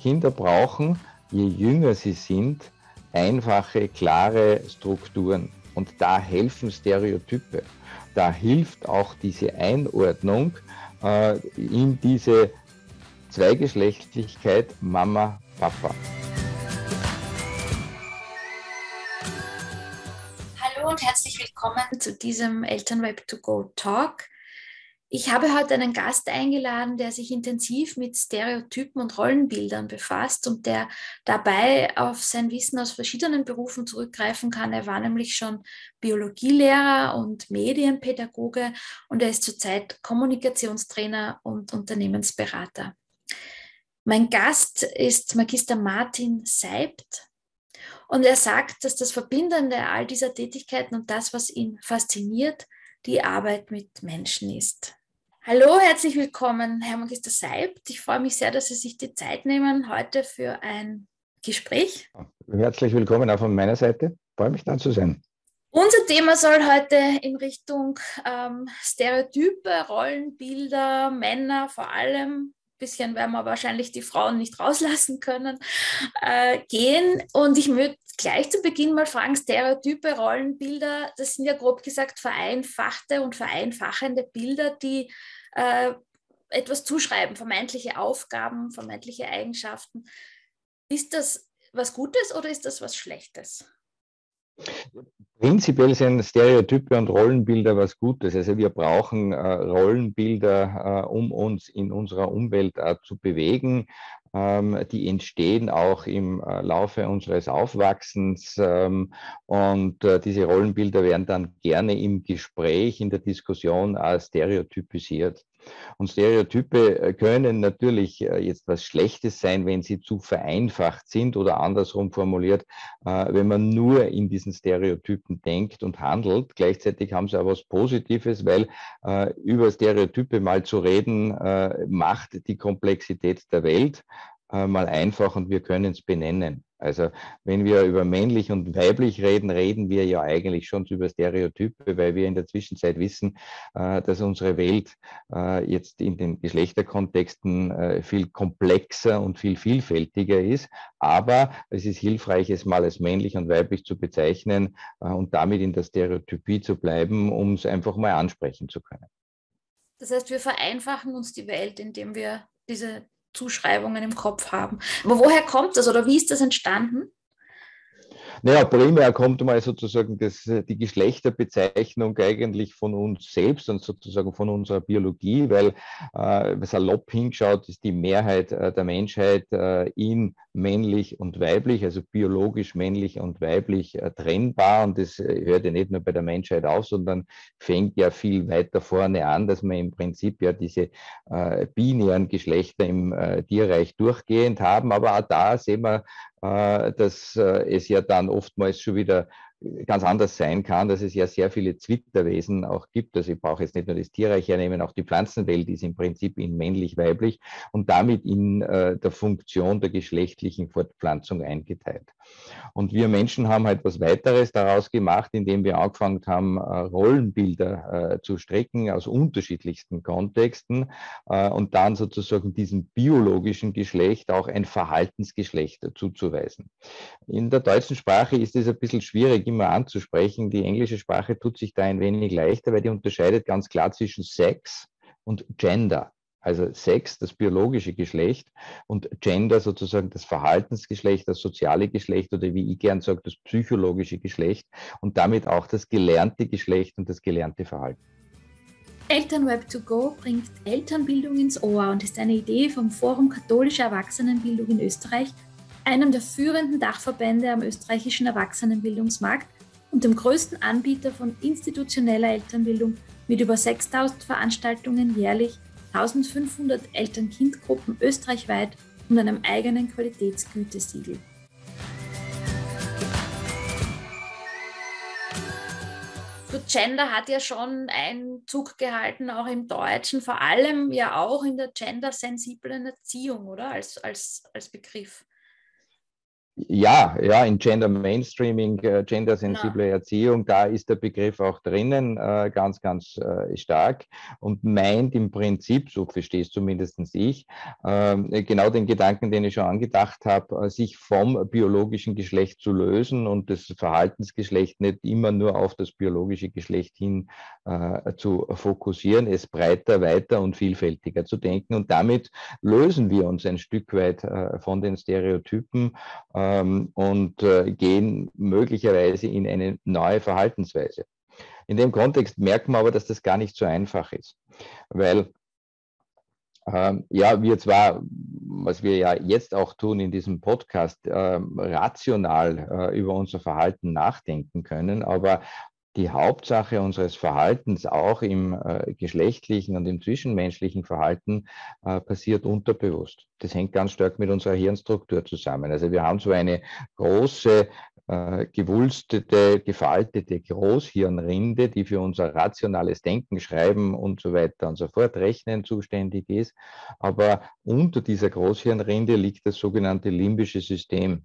Kinder brauchen, je jünger sie sind, einfache, klare Strukturen. Und da helfen Stereotype. Da hilft auch diese Einordnung äh, in diese Zweigeschlechtlichkeit Mama, Papa. Hallo und herzlich willkommen zu diesem Elternweb to Go Talk. Ich habe heute einen Gast eingeladen, der sich intensiv mit Stereotypen und Rollenbildern befasst und der dabei auf sein Wissen aus verschiedenen Berufen zurückgreifen kann. Er war nämlich schon Biologielehrer und Medienpädagoge und er ist zurzeit Kommunikationstrainer und Unternehmensberater. Mein Gast ist Magister Martin Seibt. Und er sagt, dass das Verbindende all dieser Tätigkeiten und das, was ihn fasziniert, die Arbeit mit Menschen ist. Hallo, herzlich willkommen, Herr Magister Seibt. Ich freue mich sehr, dass Sie sich die Zeit nehmen heute für ein Gespräch. Herzlich willkommen auch von meiner Seite. Ich freue mich, da zu sein. Unser Thema soll heute in Richtung ähm, Stereotype, Rollenbilder, Männer vor allem, ein bisschen werden wir wahrscheinlich die Frauen nicht rauslassen können, äh, gehen. Und ich würde gleich zu Beginn mal fragen, Stereotype, Rollenbilder, das sind ja grob gesagt vereinfachte und vereinfachende Bilder, die äh, etwas zuschreiben, vermeintliche Aufgaben, vermeintliche Eigenschaften. Ist das was Gutes oder ist das was Schlechtes? Prinzipiell sind Stereotype und Rollenbilder was Gutes. Also wir brauchen äh, Rollenbilder, äh, um uns in unserer Umwelt äh, zu bewegen. Ähm, die entstehen auch im äh, Laufe unseres Aufwachsens ähm, und äh, diese Rollenbilder werden dann gerne im Gespräch, in der Diskussion als stereotypisiert. Und Stereotype äh, können natürlich äh, jetzt was Schlechtes sein, wenn sie zu vereinfacht sind oder andersrum formuliert, äh, wenn man nur in diesen Stereotypen denkt und handelt. Gleichzeitig haben sie aber was Positives, weil über Stereotype mal zu reden, macht die Komplexität der Welt mal einfach und wir können es benennen. Also wenn wir über männlich und weiblich reden, reden wir ja eigentlich schon über Stereotype, weil wir in der Zwischenzeit wissen, äh, dass unsere Welt äh, jetzt in den Geschlechterkontexten äh, viel komplexer und viel vielfältiger ist. Aber es ist hilfreich, es mal als männlich und weiblich zu bezeichnen und damit in der Stereotypie zu bleiben, um es einfach mal ansprechen zu können. Das heißt, wir vereinfachen uns die Welt, indem wir diese Zuschreibungen im Kopf haben. Aber woher kommt das oder wie ist das entstanden? Naja, primär kommt mal sozusagen das, die Geschlechterbezeichnung eigentlich von uns selbst und sozusagen von unserer Biologie, weil äh, salopp hingeschaut ist die Mehrheit äh, der Menschheit äh, in männlich und weiblich, also biologisch männlich und weiblich äh, trennbar. Und das äh, hört ja nicht nur bei der Menschheit auf, sondern fängt ja viel weiter vorne an, dass man im Prinzip ja diese äh, binären Geschlechter im Tierreich durchgehend haben. Aber auch da sehen wir äh, dass äh, es ja dann oftmals schon wieder ganz anders sein kann, dass es ja sehr viele Zwitterwesen auch gibt. Also ich brauche jetzt nicht nur das Tierreich hernehmen, auch die Pflanzenwelt ist im Prinzip in männlich-weiblich und damit in äh, der Funktion der geschlechtlichen Fortpflanzung eingeteilt. Und wir Menschen haben halt was weiteres daraus gemacht, indem wir angefangen haben, äh, Rollenbilder äh, zu strecken aus unterschiedlichsten Kontexten äh, und dann sozusagen diesem biologischen Geschlecht auch ein Verhaltensgeschlecht zuzuweisen. In der deutschen Sprache ist es ein bisschen schwierig immer anzusprechen. Die englische Sprache tut sich da ein wenig leichter, weil die unterscheidet ganz klar zwischen Sex und Gender. Also Sex, das biologische Geschlecht und Gender sozusagen das Verhaltensgeschlecht, das soziale Geschlecht oder wie ich gern sage, das psychologische Geschlecht und damit auch das gelernte Geschlecht und das gelernte Verhalten. Elternweb2Go bringt Elternbildung ins Ohr und ist eine Idee vom Forum Katholische Erwachsenenbildung in Österreich, einem der führenden Dachverbände am österreichischen Erwachsenenbildungsmarkt und dem größten Anbieter von institutioneller Elternbildung mit über 6000 Veranstaltungen jährlich 1500 Eltern-Kind-Gruppen österreichweit und einem eigenen Qualitätsgütesiegel. Gender hat ja schon Einzug gehalten, auch im Deutschen, vor allem ja auch in der gendersensiblen Erziehung, oder? Als, als, als Begriff. Ja, ja, in Gender Mainstreaming, äh, gendersensible ja. Erziehung, da ist der Begriff auch drinnen, äh, ganz, ganz äh, stark und meint im Prinzip, so verstehe es zumindest ich, ähm, genau den Gedanken, den ich schon angedacht habe, äh, sich vom biologischen Geschlecht zu lösen und das Verhaltensgeschlecht nicht immer nur auf das biologische Geschlecht hin äh, zu fokussieren, es breiter, weiter und vielfältiger zu denken und damit lösen wir uns ein Stück weit äh, von den Stereotypen ähm, und äh, gehen möglicherweise in eine neue Verhaltensweise. In dem Kontext merken wir aber, dass das gar nicht so einfach ist, weil ähm, ja, wir zwar, was wir ja jetzt auch tun in diesem Podcast, äh, rational äh, über unser Verhalten nachdenken können, aber die Hauptsache unseres Verhaltens auch im äh, geschlechtlichen und im zwischenmenschlichen Verhalten äh, passiert unterbewusst. Das hängt ganz stark mit unserer Hirnstruktur zusammen. Also wir haben so eine große, äh, gewulstete, gefaltete Großhirnrinde, die für unser rationales Denken, Schreiben und so weiter und so fort, Rechnen zuständig ist. Aber unter dieser Großhirnrinde liegt das sogenannte limbische System.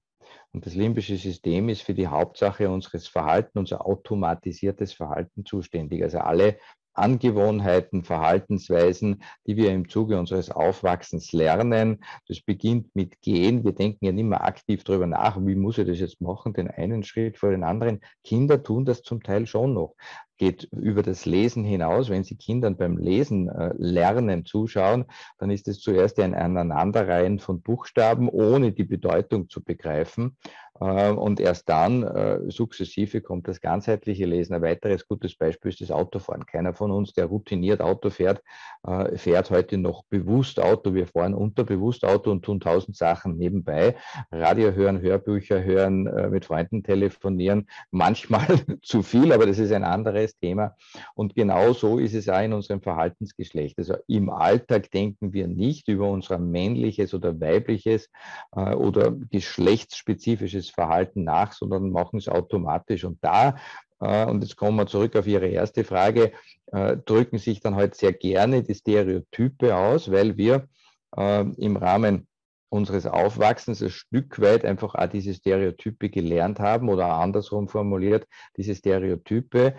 Und das limbische System ist für die Hauptsache unseres Verhaltens, unser automatisiertes Verhalten zuständig. Also alle Angewohnheiten, Verhaltensweisen, die wir im Zuge unseres Aufwachsens lernen. Das beginnt mit Gehen. Wir denken ja nicht mehr aktiv darüber nach, wie muss ich das jetzt machen, den einen Schritt vor den anderen. Kinder tun das zum Teil schon noch geht über das Lesen hinaus. Wenn Sie Kindern beim Lesen äh, lernen zuschauen, dann ist es zuerst ein Aneinanderreihen von Buchstaben, ohne die Bedeutung zu begreifen. Äh, und erst dann, äh, sukzessive, kommt das ganzheitliche Lesen. Ein weiteres gutes Beispiel ist das Autofahren. Keiner von uns, der routiniert Auto fährt, äh, fährt heute noch bewusst Auto. Wir fahren unterbewusst Auto und tun tausend Sachen nebenbei. Radio hören, Hörbücher hören, mit Freunden telefonieren. Manchmal zu viel, aber das ist ein anderes Thema. Und genau so ist es auch in unserem Verhaltensgeschlecht. Also im Alltag denken wir nicht über unser männliches oder weibliches oder geschlechtsspezifisches dieses Verhalten nach, sondern machen es automatisch. Und da, äh, und jetzt kommen wir zurück auf Ihre erste Frage, äh, drücken sich dann halt sehr gerne die Stereotype aus, weil wir äh, im Rahmen unseres Aufwachsens ein Stück weit einfach auch diese Stereotype gelernt haben oder andersrum formuliert, diese Stereotype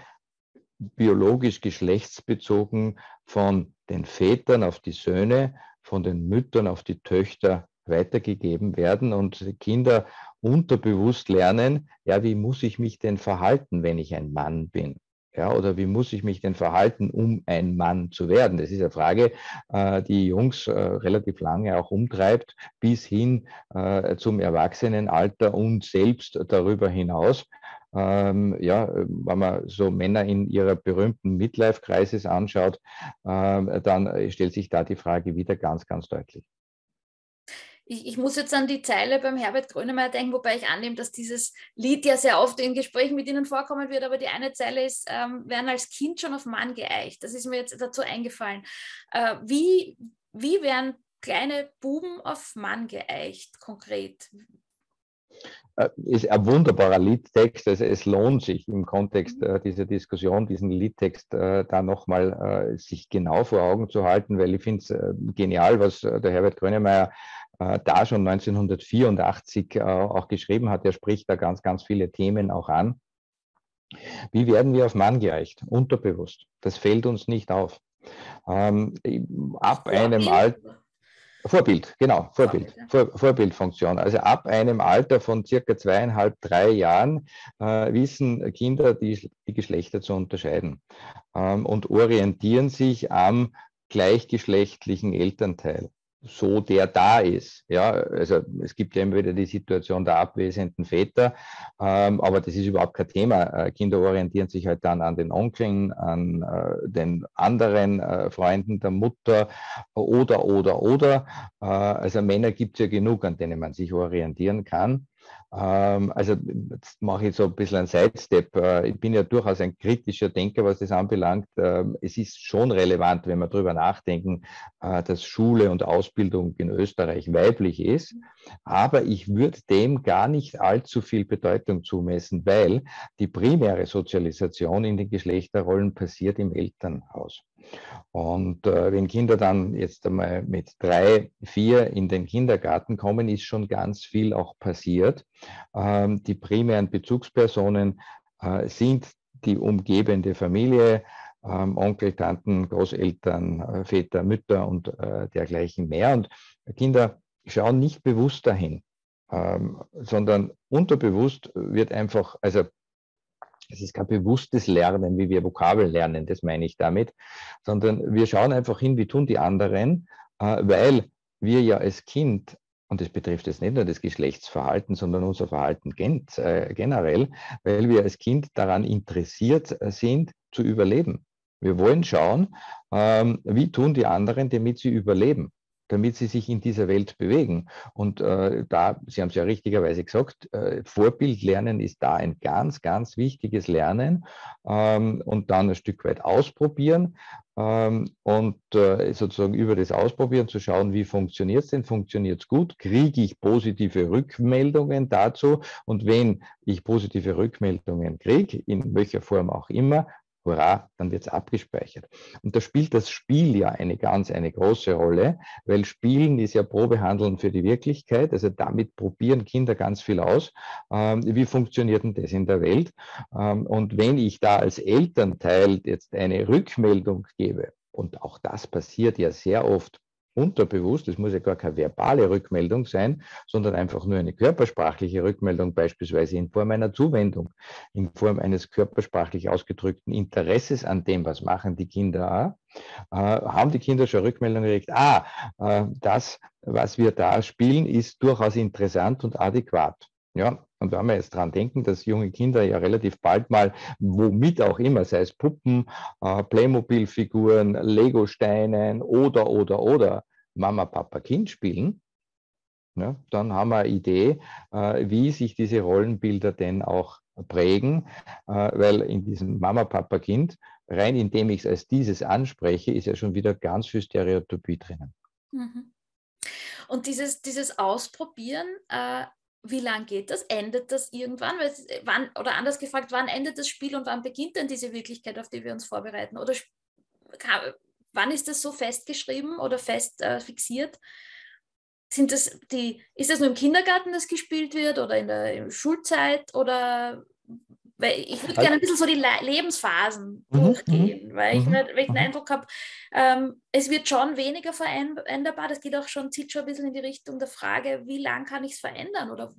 biologisch geschlechtsbezogen von den Vätern auf die Söhne, von den Müttern auf die Töchter weitergegeben werden und Kinder unterbewusst lernen, ja, wie muss ich mich denn verhalten, wenn ich ein Mann bin? Ja, oder wie muss ich mich denn verhalten, um ein Mann zu werden? Das ist eine Frage, äh, die Jungs äh, relativ lange auch umtreibt, bis hin äh, zum Erwachsenenalter und selbst darüber hinaus. Ähm, ja, wenn man so Männer in ihrer berühmten Midlife-Kreises anschaut, ähm, dann stellt sich da die Frage wieder ganz, ganz deutlich ich, ich, muss jetzt an die Zeile beim Herbert Grönemeyer denken, wobei ich annehme, dass dieses Lied ja sehr oft in Gesprächen mit Ihnen vorkommen wird, aber die eine Zeile ist, ähm, werden als Kind schon auf Mann geeicht. Das ist mir jetzt dazu eingefallen. Äh, wie, wie werden kleine Buben auf Mann geeicht, konkret? Äh, ist ein wunderbarer Liedtext. Also es lohnt sich im Kontext äh, dieser Diskussion, diesen Liedtext äh, da nochmal äh, sich genau vor Augen zu halten, weil ich finde es äh, genial, was äh, der Herbert Grönemeyer da schon 1984 äh, auch geschrieben hat. Er spricht da ganz, ganz viele Themen auch an. Wie werden wir auf Mann gereicht? Unterbewusst. Das fällt uns nicht auf. Ähm, ab einem Alter. Vorbild, genau, Vorbild, Vor, Vorbildfunktion. Also ab einem Alter von circa zweieinhalb, drei Jahren äh, wissen Kinder die, die, Geschlechter zu unterscheiden ähm, und orientieren sich am gleichgeschlechtlichen Elternteil so der da ist. Ja, also es gibt ja immer wieder die Situation der abwesenden Väter, ähm, aber das ist überhaupt kein Thema. Äh, Kinder orientieren sich halt dann an den Onkeln, an äh, den anderen äh, Freunden der Mutter oder, oder, oder. Äh, also Männer gibt es ja genug, an denen man sich orientieren kann. Ähm, also jetzt mache ich so ein bisschen einen Sidestep. Äh, ich bin ja durchaus ein kritischer Denker, was das anbelangt. Ähm, es ist schon relevant, wenn wir darüber nachdenken, äh, dass Schule und Ausbildung in Österreich weiblich ist. Aber ich würde dem gar nicht allzu viel Bedeutung zumessen, weil die primäre Sozialisation in den Geschlechterrollen passiert im Elternhaus. Und äh, wenn Kinder dann jetzt einmal mit drei, vier in den Kindergarten kommen, ist schon ganz viel auch passiert. Ähm, die primären Bezugspersonen äh, sind die umgebende Familie, ähm, Onkel, Tanten, Großeltern, äh, Väter, Mütter und äh, dergleichen mehr. Und Kinder schauen nicht bewusst dahin, ähm, sondern unterbewusst wird einfach, also es ist kein bewusstes Lernen, wie wir Vokabeln lernen, das meine ich damit, sondern wir schauen einfach hin, wie tun die anderen, äh, weil wir ja als Kind, und das betrifft jetzt nicht nur das Geschlechtsverhalten, sondern unser Verhalten äh, generell, weil wir als Kind daran interessiert äh, sind, zu überleben. Wir wollen schauen, ähm, wie tun die anderen, damit sie überleben damit sie sich in dieser Welt bewegen. Und äh, da, Sie haben es ja richtigerweise gesagt, äh, Vorbildlernen ist da ein ganz, ganz wichtiges Lernen ähm, und dann ein Stück weit ausprobieren ähm, und äh, sozusagen über das Ausprobieren zu schauen, wie funktioniert es denn, funktioniert es gut, kriege ich positive Rückmeldungen dazu? Und wenn ich positive Rückmeldungen kriege, in welcher Form auch immer, hurra, dann wird es abgespeichert. Und da spielt das Spiel ja eine ganz, eine große Rolle, weil Spielen ist ja Probehandeln für die Wirklichkeit. Also damit probieren Kinder ganz viel aus. Ähm, wie funktioniert denn das in der Welt? Ähm, und wenn ich da als Elternteil jetzt eine Rückmeldung gebe, und auch das passiert ja sehr oft unterbewusst, es muss ja gar keine verbale Rückmeldung sein, sondern einfach nur eine körpersprachliche Rückmeldung, beispielsweise in Form einer Zuwendung, in Form eines körpersprachlich ausgedrückten Interesses an dem, was machen die Kinder äh, haben die Kinder schon Rückmeldungen gekriegt, ah, äh, das, was wir da spielen, ist durchaus interessant und adäquat. Ja, und wenn wir jetzt dran denken, dass junge Kinder ja relativ bald mal, womit auch immer, sei es Puppen, äh, Playmobil-Figuren, Lego-Steinen oder, oder, oder Mama, Papa, Kind spielen, ja, dann haben wir eine Idee, äh, wie sich diese Rollenbilder denn auch prägen, äh, weil in diesem Mama, Papa, Kind, rein indem ich es als dieses anspreche, ist ja schon wieder ganz viel Stereotypie drinnen. Mhm. Und dieses, dieses Ausprobieren, äh, wie lang geht das? Endet das irgendwann? Wann, oder anders gefragt, wann endet das Spiel und wann beginnt denn diese Wirklichkeit, auf die wir uns vorbereiten? Oder kann, wann ist das so festgeschrieben oder fest äh, fixiert? Sind das die, ist das nur im Kindergarten, das gespielt wird oder in der, in der Schulzeit oder weil ich würde gerne ein bisschen so die Le Lebensphasen mhm, durchgehen, mhm, weil ich, mhm, weil ich den Eindruck habe, ähm, es wird schon weniger veränderbar. Das geht auch schon, zieht schon ein bisschen in die Richtung der Frage, wie lange kann ich es verändern oder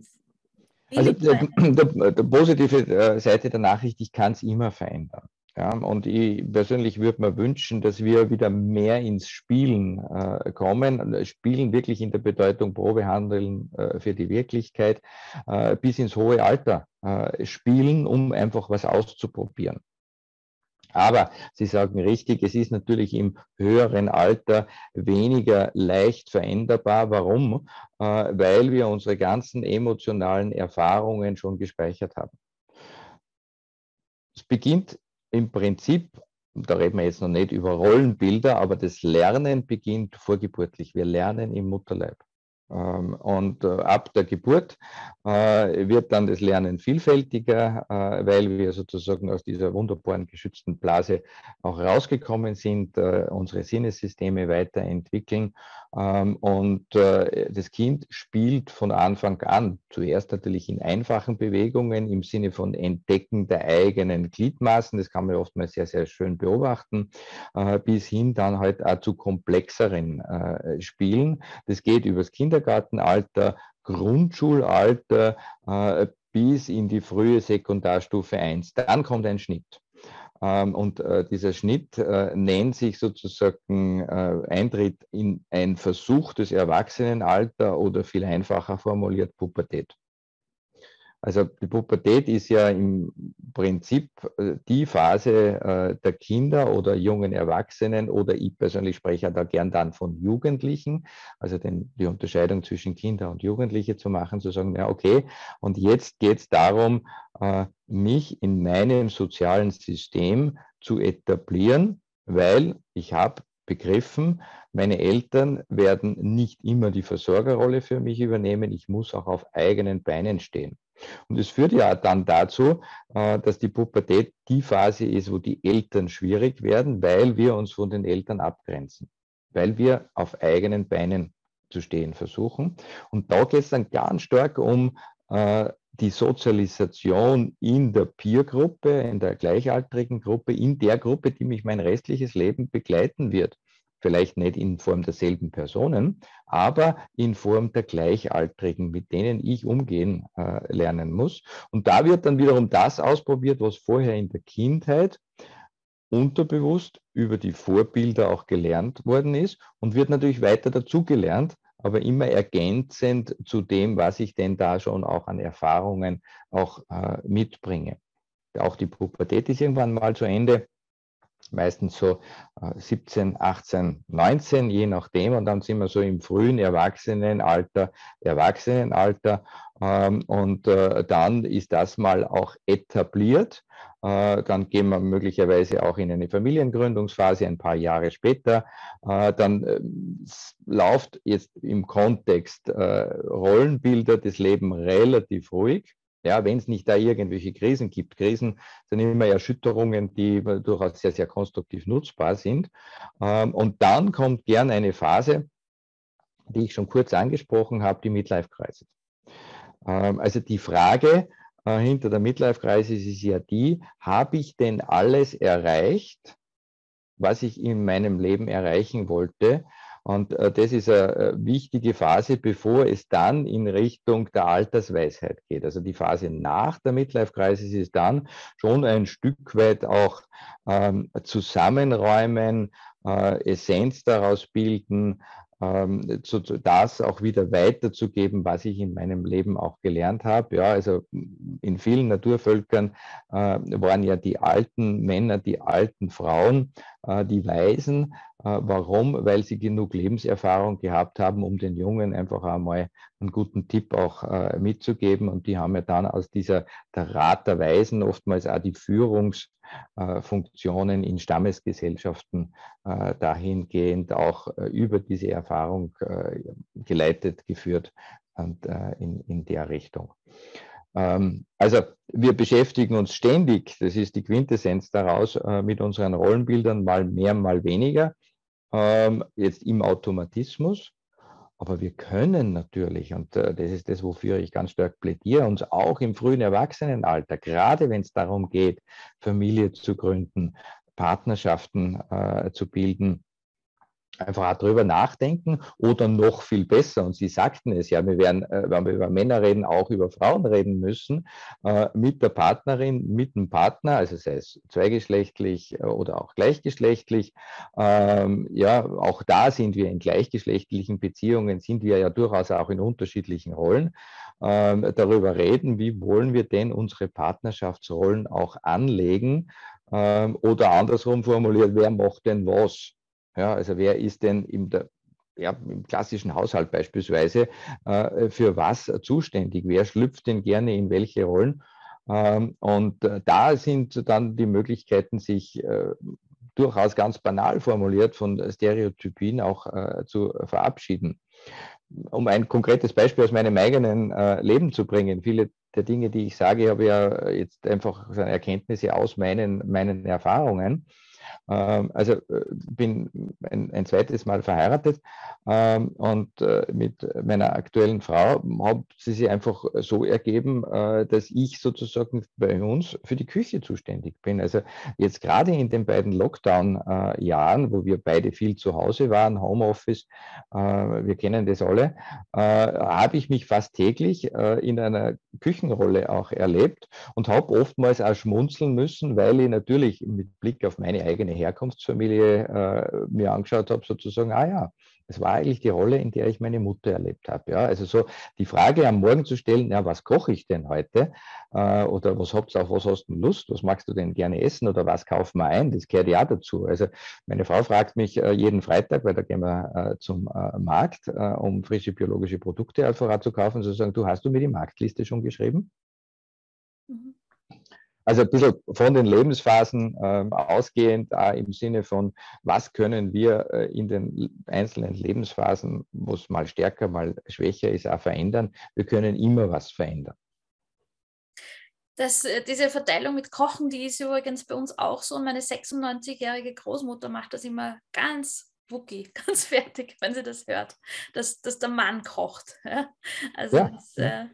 also der, positive äh, Seite der Nachricht, ich kann es immer verändern. Ja, und ich persönlich würde mir wünschen, dass wir wieder mehr ins Spielen äh, kommen. Spielen wirklich in der Bedeutung Probehandeln äh, für die Wirklichkeit äh, bis ins hohe Alter äh, spielen, um einfach was auszuprobieren. Aber Sie sagen richtig, es ist natürlich im höheren Alter weniger leicht veränderbar. Warum? Äh, weil wir unsere ganzen emotionalen Erfahrungen schon gespeichert haben. Es beginnt im Prinzip, da reden wir jetzt noch nicht über Rollenbilder, aber das Lernen beginnt vorgeburtlich. Wir lernen im Mutterleib. Ähm, und äh, ab der Geburt äh, wird dann das Lernen vielfältiger, äh, weil wir sozusagen aus dieser wunderbaren geschützten Blase auch rausgekommen sind, unsere Sinnessysteme weiterentwickeln. Ähm, und das Kind spielt von Anfang an, zuerst natürlich in einfachen Bewegungen im Sinne von Entdecken der eigenen Gliedmaßen, das kann man oftmals sehr, sehr schön beobachten, bis hin dann halt auch zu komplexeren Spielen. Das geht übers Kinder Kindergartenalter, Grundschulalter äh, bis in die frühe Sekundarstufe 1. Dann kommt ein Schnitt. Ähm, und äh, dieser Schnitt äh, nennt sich sozusagen äh, Eintritt in ein versuchtes Erwachsenenalter oder viel einfacher formuliert Pubertät. Also die Pubertät ist ja im Prinzip äh, die Phase äh, der Kinder oder jungen Erwachsenen oder ich persönlich spreche da gern dann von Jugendlichen, also den, die Unterscheidung zwischen Kinder und Jugendliche zu machen, zu sagen, ja okay, und jetzt geht es darum, äh, mich in meinem sozialen System zu etablieren, weil ich habe begriffen, meine Eltern werden nicht immer die Versorgerrolle für mich übernehmen, ich muss auch auf eigenen Beinen stehen. Und es führt ja dann dazu, äh, dass die Pubertät die Phase ist, wo die Eltern schwierig werden, weil wir uns von den Eltern abgrenzen, weil wir auf eigenen Beinen zu stehen versuchen. Und da geht es dann ganz stark um äh, die Sozialisation in der Peergruppe, in der gleichaltrigen Gruppe, in der Gruppe, die mich mein restliches Leben begleiten wird. Vielleicht nicht in Form derselben Personen, aber in Form der Gleichaltrigen, mit denen ich umgehen äh, lernen muss. Und da wird dann wiederum das ausprobiert, was vorher in der Kindheit unterbewusst über die Vorbilder auch gelernt worden ist und wird natürlich weiter dazugelernt, aber immer ergänzend zu dem, was ich denn da schon auch an Erfahrungen auch äh, mitbringe. Auch die Pubertät ist irgendwann mal zu Ende, meistens so äh, 17, 18, 19, je nachdem. Und dann sind wir so im frühen Erwachsenenalter, Erwachsenenalter. Ähm, und äh, dann ist das mal auch etabliert. Äh, dann gehen wir möglicherweise auch in eine Familiengründungsphase ein paar Jahre später. Äh, dann äh, läuft jetzt im Kontext Rollenbilder des Lebens relativ ruhig. Ja, wenn es nicht da irgendwelche Krisen gibt. Krisen sind immer Erschütterungen, die durchaus sehr, sehr konstruktiv nutzbar sind. Ähm, und dann kommt gern eine Phase, die ich schon kurz angesprochen habe, die Midlife-Crisis. Ähm, also die Frage, äh, hinter der Midlife-Crisis ist ja die, habe ich denn alles erreicht, was ich in meinem Leben erreichen wollte? Und äh, das ist eine wichtige Phase, bevor es dann in Richtung der Altersweisheit geht. Also die Phase nach der Midlife-Crisis ist dann schon ein Stück weit auch ähm, zusammenräumen, äh, Essenz daraus bilden, ähm, zu, das auch wieder weiterzugeben, was ich in meinem Leben auch gelernt habe. Ja, also in vielen Naturvölkern äh, waren ja die alten Männer, die alten Frauen, äh, die Weisen. Äh, warum? Weil sie genug Lebenserfahrung gehabt haben, um den Jungen einfach einmal einen guten Tipp auch äh, mitzugeben. Und die haben ja dann aus dieser der Rat der Weisen oftmals auch die Führungsfunktionen in Stammesgesellschaften dahingehend auch über diese Erfahrung geleitet, geführt und in, in der Richtung. Ähm, also wir beschäftigen uns ständig, das ist die Quintessenz daraus, äh, mit unseren Rollenbildern, mal mehr, mal weniger, ähm, jetzt im Automatismus. Aber wir können natürlich, und äh, das ist das, wofür ich ganz stark plädiere, uns auch im frühen Erwachsenenalter, gerade wenn es darum geht, Familie zu gründen, Partnerschaften äh, zu bilden, einfach auch drüber nachdenken oder noch viel besser. Und Sie sagten es ja, wir werden, äh, wenn wir über Männer reden, auch über Frauen reden müssen, äh, mit der Partnerin, mit dem Partner, also sei es zweigeschlechtlich äh, oder auch gleichgeschlechtlich. Ähm, ja, auch da sind wir in gleichgeschlechtlichen Beziehungen, sind wir ja durchaus auch in unterschiedlichen Rollen. Ähm, darüber reden, wie wollen wir denn unsere Partnerschaftsrollen auch anlegen ähm, oder andersrum formuliert, wer macht denn was? Ja, also wer ist denn im, ja, im klassischen Haushalt beispielsweise äh, für was zuständig? Wer schlüpft denn gerne in welche Rollen? Ähm, und äh, da sind dann die Möglichkeiten, sich äh, durchaus ganz banal formuliert von Stereotypien auch äh, zu verabschieden. Um ein konkretes Beispiel aus meinem eigenen äh, Leben zu bringen, viele der Dinge, die ich sage, habe ja jetzt einfach Erkenntnisse aus meinen, meinen Erfahrungen. Ähm, also äh, bin ein, ein, zweites Mal verheiratet ähm, und äh, mit meiner aktuellen Frau hat sie sich einfach so ergeben, äh, dass ich sozusagen bei uns für die Küche zuständig bin. Also jetzt gerade in den beiden Lockdown-Jahren, wo wir beide viel zu Hause waren, Homeoffice, wir kennen das alle, habe ich mich fast täglich in einer Küchenrolle auch erlebt und habe oftmals auch schmunzeln müssen, weil ich natürlich mit Blick auf meine eigene Herkunftsfamilie äh, mir angeschaut habe, sozusagen, ah ja, es war eigentlich die Rolle, in der ich meine Mutter erlebt habe. Ja, also so die Frage am Morgen zu stellen, ja, was koche ich denn heute? Äh, oder was habt ihr auf was hast du Lust? Was magst du denn gerne essen? Oder was kaufen wir ein? Das gehört ja dazu. Also meine Frau fragt mich äh, jeden Freitag, weil da gehen wir äh, zum äh, Markt, äh, um frische biologische Produkte einfach zu kaufen, zu sagen, du hast du mir die Marktliste schon geschrieben? Mhm. Also ein bisschen von den Lebensphasen äh, ausgehend, auch im Sinne von, was können wir äh, in den einzelnen Lebensphasen, wo es mal stärker, mal schwächer ist, auch verändern. Wir können immer was verändern. Das, äh, diese Verteilung mit Kochen, die ist übrigens bei uns auch so. Und meine 96-jährige Großmutter macht das immer ganz wucki, ganz fertig, wenn sie das hört, dass, dass der Mann kocht. Ja? Also ja. Das, äh,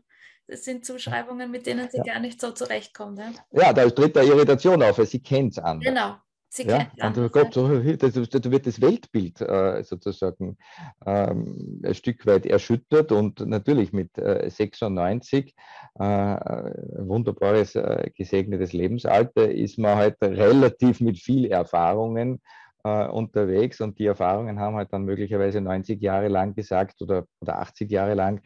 das, sind Zuschreibungen, mit denen sie ja. gar nicht so zurechtkommt. Ja, ja da tritt da Irritation auf, weil sie kennt es anders. Genau, Sie ja, und oh Gott, so, das, das wird das Weltbild äh, sozusagen ähm, ein Stück weit erschüttert und natürlich mit äh, 96, äh, wunderbares, äh, gesegnetes Lebensalter, ist man halt relativ mit viel Erfahrungen äh, unterwegs und die Erfahrungen haben halt dann möglicherweise 90 Jahre lang gesagt oder, oder 80 Jahre lang,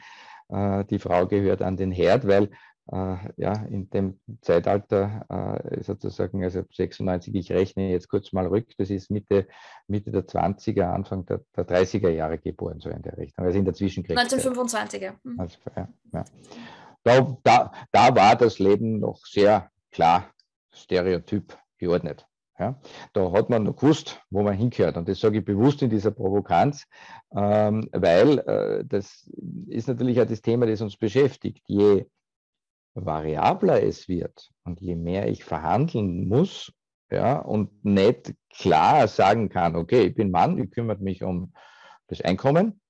die Frau gehört an den Herd, weil äh, ja, in dem Zeitalter äh, sozusagen, also 96, ich rechne jetzt kurz mal rück, das ist Mitte, Mitte der 20er, Anfang der, der 30er Jahre geboren, so in der Richtung, also in der Zwischenkriegszeit. 1925er. Mhm. Also, ja, ja. Da, da, da war das Leben noch sehr klar stereotyp geordnet. Ja, da hat man noch gewusst, wo man hingehört. Und das sage ich bewusst in dieser Provokanz, ähm, weil äh, das ist natürlich auch das Thema, das uns beschäftigt. Je variabler es wird und je mehr ich verhandeln muss, ja, und nicht klar sagen kann, okay, ich bin Mann, ich kümmere mich um das Einkommen.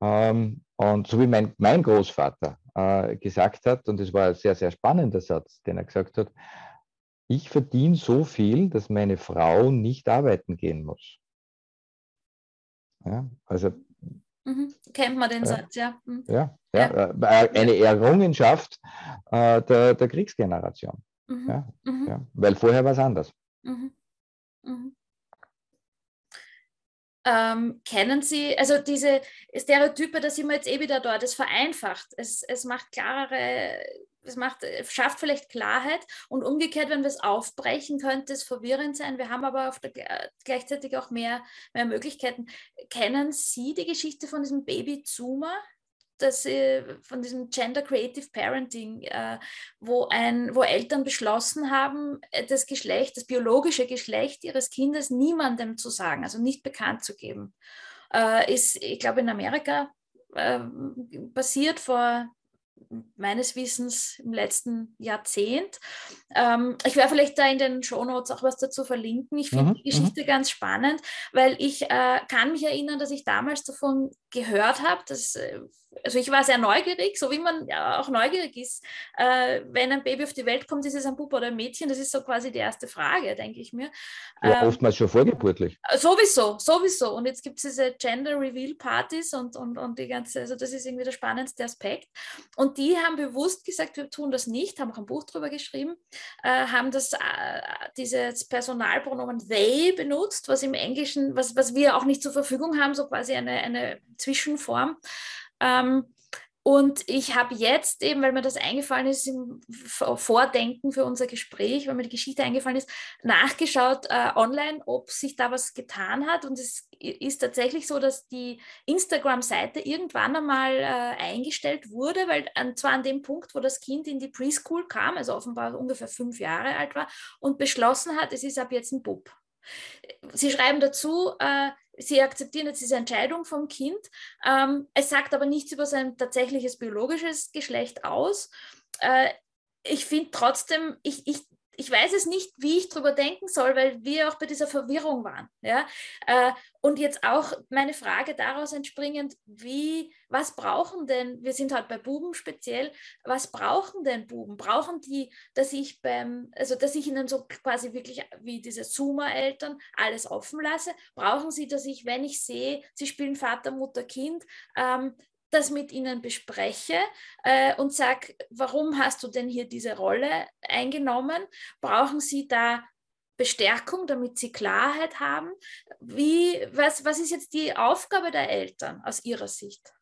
Ähm, und so wie mein, mein Großvater äh, gesagt hat, und das war ein sehr, sehr spannender Satz, den er gesagt hat, ich verdiene so viel, dass meine Frau nicht arbeiten gehen muss. Ja, also Mhm. Kennt man den ja. Satz, ja. Mhm. Ja, ja. ja. Äh, eine Errungenschaft äh, der, der Kriegsgeneration. Mhm. Ja, mhm. ja. Weil vorher war es anders. Mhm. Mhm. Ähm, kennen Sie, also diese Stereotype, da sind wir jetzt eh wieder dort, es vereinfacht, es, es macht klarere es macht, äh, schafft vielleicht Klarheit und umgekehrt, wenn wir es aufbrechen, könnte es verwirrend sein. Wir haben aber der, gleichzeitig auch mehr, mehr Möglichkeiten. Kennen Sie die Geschichte von diesem Baby Zoomer? Das, von diesem Gender Creative Parenting, äh, wo, ein, wo Eltern beschlossen haben, äh, das Geschlecht, das biologische Geschlecht ihres Kindes niemandem zu sagen, also nicht bekannt zu geben. ist, ich glaube, in Amerika passiert vor meines Wissens im letzten Jahrzehnt. Ähm, ich werde vielleicht da in den Shownotes auch was dazu verlinken. Ich finde mhm, die Geschichte mhm. ganz spannend, weil ich äh, kann mich erinnern, dass ich damals davon gehört habe, dass äh, also ich war sehr neugierig, so wie man ja auch neugierig ist. Äh, wenn ein Baby auf die Welt kommt, ist es ein Bub oder ein Mädchen? Das ist so quasi die erste Frage, denke ich mir. Ja, ähm, oftmals schon vorgeburtlich. Sowieso, sowieso. Und jetzt gibt es diese Gender Reveal Partys und, und, und die ganze, also das ist irgendwie der spannendste Aspekt. Und die haben bewusst gesagt, wir tun das nicht, haben auch ein Buch darüber geschrieben, äh, haben das, äh, dieses Personalpronomen they benutzt, was im Englischen, was, was wir auch nicht zur Verfügung haben, so quasi eine, eine Zwischenform. Ähm, und ich habe jetzt eben, weil mir das eingefallen ist im Vordenken für unser Gespräch, weil mir die Geschichte eingefallen ist, nachgeschaut äh, online, ob sich da was getan hat. Und es ist tatsächlich so, dass die Instagram-Seite irgendwann einmal äh, eingestellt wurde, weil an, zwar an dem Punkt, wo das Kind in die Preschool kam, also offenbar ungefähr fünf Jahre alt war, und beschlossen hat, es ist ab jetzt ein Bub. Sie schreiben dazu, äh, Sie akzeptieren jetzt diese Entscheidung vom Kind. Ähm, es sagt aber nichts über sein tatsächliches biologisches Geschlecht aus. Äh, ich finde trotzdem, ich, ich ich weiß es nicht, wie ich darüber denken soll, weil wir auch bei dieser Verwirrung waren. Ja? Äh, und jetzt auch meine Frage daraus entspringend, wie, was brauchen denn, wir sind halt bei Buben speziell, was brauchen denn Buben? Brauchen die, dass ich beim, also dass ich ihnen so quasi wirklich wie diese Zoomer-Eltern alles offen lasse? Brauchen sie, dass ich, wenn ich sehe, sie spielen Vater, Mutter, Kind, ähm, das mit ihnen bespreche äh, und sage, warum hast du denn hier diese Rolle eingenommen? Brauchen sie da Bestärkung, damit sie Klarheit haben? Wie, was, was ist jetzt die Aufgabe der Eltern aus ihrer Sicht?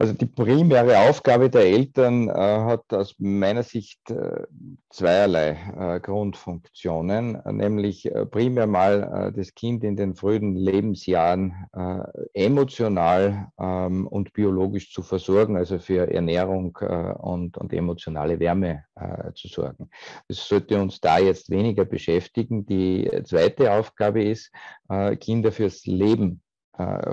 Also die primäre Aufgabe der Eltern äh, hat aus meiner Sicht äh, zweierlei äh, Grundfunktionen, nämlich äh, primär mal äh, das Kind in den frühen Lebensjahren äh, emotional ähm, und biologisch zu versorgen, also für Ernährung und, und, emotionale Wärme zu sorgen. Das sollte uns da jetzt weniger beschäftigen. Die zweite Aufgabe ist, Kinder fürs Leben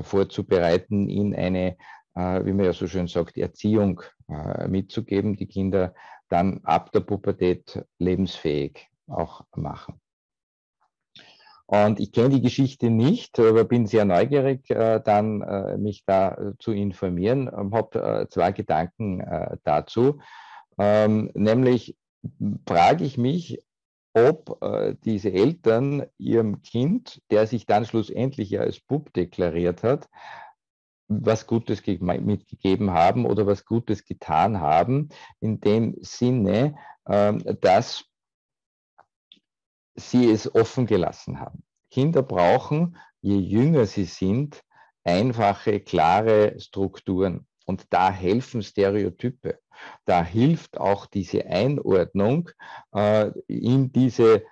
vorzubereiten in eine wie man ja so schön sagt, Erziehung äh, mitzugeben, die Kinder dann ab der Pubertät lebensfähig auch machen. Und ich kenne die Geschichte nicht, aber bin sehr neugierig, äh, dann mich da zu informieren, habe zwei Gedanken dazu. Ähm, nämlich frage ich mich, ob diese Eltern ihrem Kind, der sich dann schlussendlich ja als Bub deklariert hat, was Gutes mitgegeben haben oder was Gutes getan haben, in dem Sinne, ähm, dass sie es offen gelassen haben. Kinder brauchen, je jünger sie sind, einfache, klare Strukturen. Und da helfen Stereotype. Da hilft auch diese Einordnung äh, in diese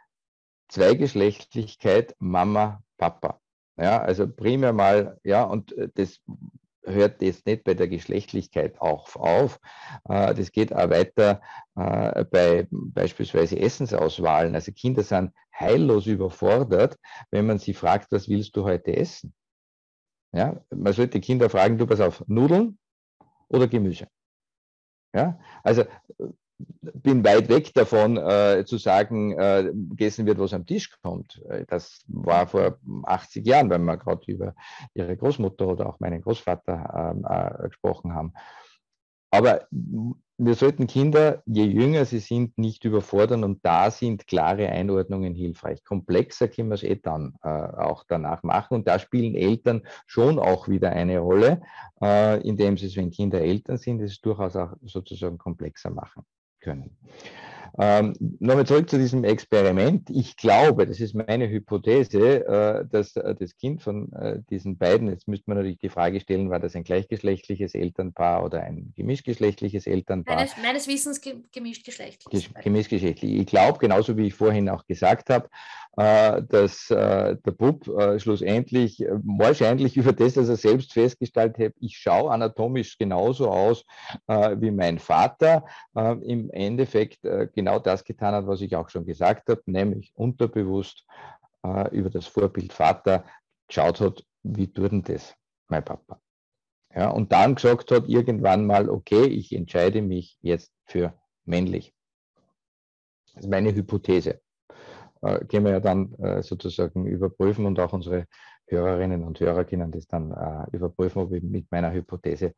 Zweigeschlechtlichkeit Mama, Papa. Ja, also primär mal, ja, und äh, das hört jetzt nicht bei der Geschlechtlichkeit auch auf. Äh, das geht auch weiter äh, bei beispielsweise Essensauswahlen. Also Kinder sind heillos überfordert, wenn man sie fragt, was willst du heute essen? Ja, man sollte Kinder fragen, du pass auf, Nudeln oder Gemüse? Ja, also bin weit weg davon äh, zu sagen, äh, gegessen wird, was am Tisch kommt. Äh, das war vor 80 Jahren, wenn wir gerade über ihre Großmutter oder auch meinen Großvater ähm, äh, gesprochen haben. Aber wir sollten Kinder, je jünger sie sind, nicht überfordern und da sind klare Einordnungen hilfreich. Komplexer können wir es eh dann äh, auch danach machen und da spielen Eltern schon auch wieder eine Rolle, äh, indem sie es, wenn Kinder Eltern sind, es durchaus auch sozusagen komplexer machen können. Ähm, Nochmal zurück zu diesem Experiment. Ich glaube, das ist meine Hypothese, äh, dass äh, das Kind von äh, diesen beiden, jetzt müsste man natürlich die Frage stellen, war das ein gleichgeschlechtliches Elternpaar oder ein gemischtgeschlechtliches Elternpaar? Meines, meines Wissens gemischtgeschlechtlich. Gemischtgeschlechtlich. Ich glaube, genauso wie ich vorhin auch gesagt habe, äh, dass äh, der Bub äh, schlussendlich wahrscheinlich über das, dass er selbst festgestellt hat, ich schaue anatomisch genauso aus wie mein Vater, im Endeffekt genau das getan hat, was ich auch schon gesagt habe, nämlich unterbewusst über das Vorbild Vater geschaut hat, wie tut denn das mein Papa? Ja, und dann gesagt hat irgendwann mal, okay, ich entscheide mich jetzt für männlich. Das ist meine Hypothese äh, können wir ja dann äh, sozusagen überprüfen und auch unsere Hörerinnen und Hörer können das dann äh, überprüfen, ob ich mit meiner Hypothese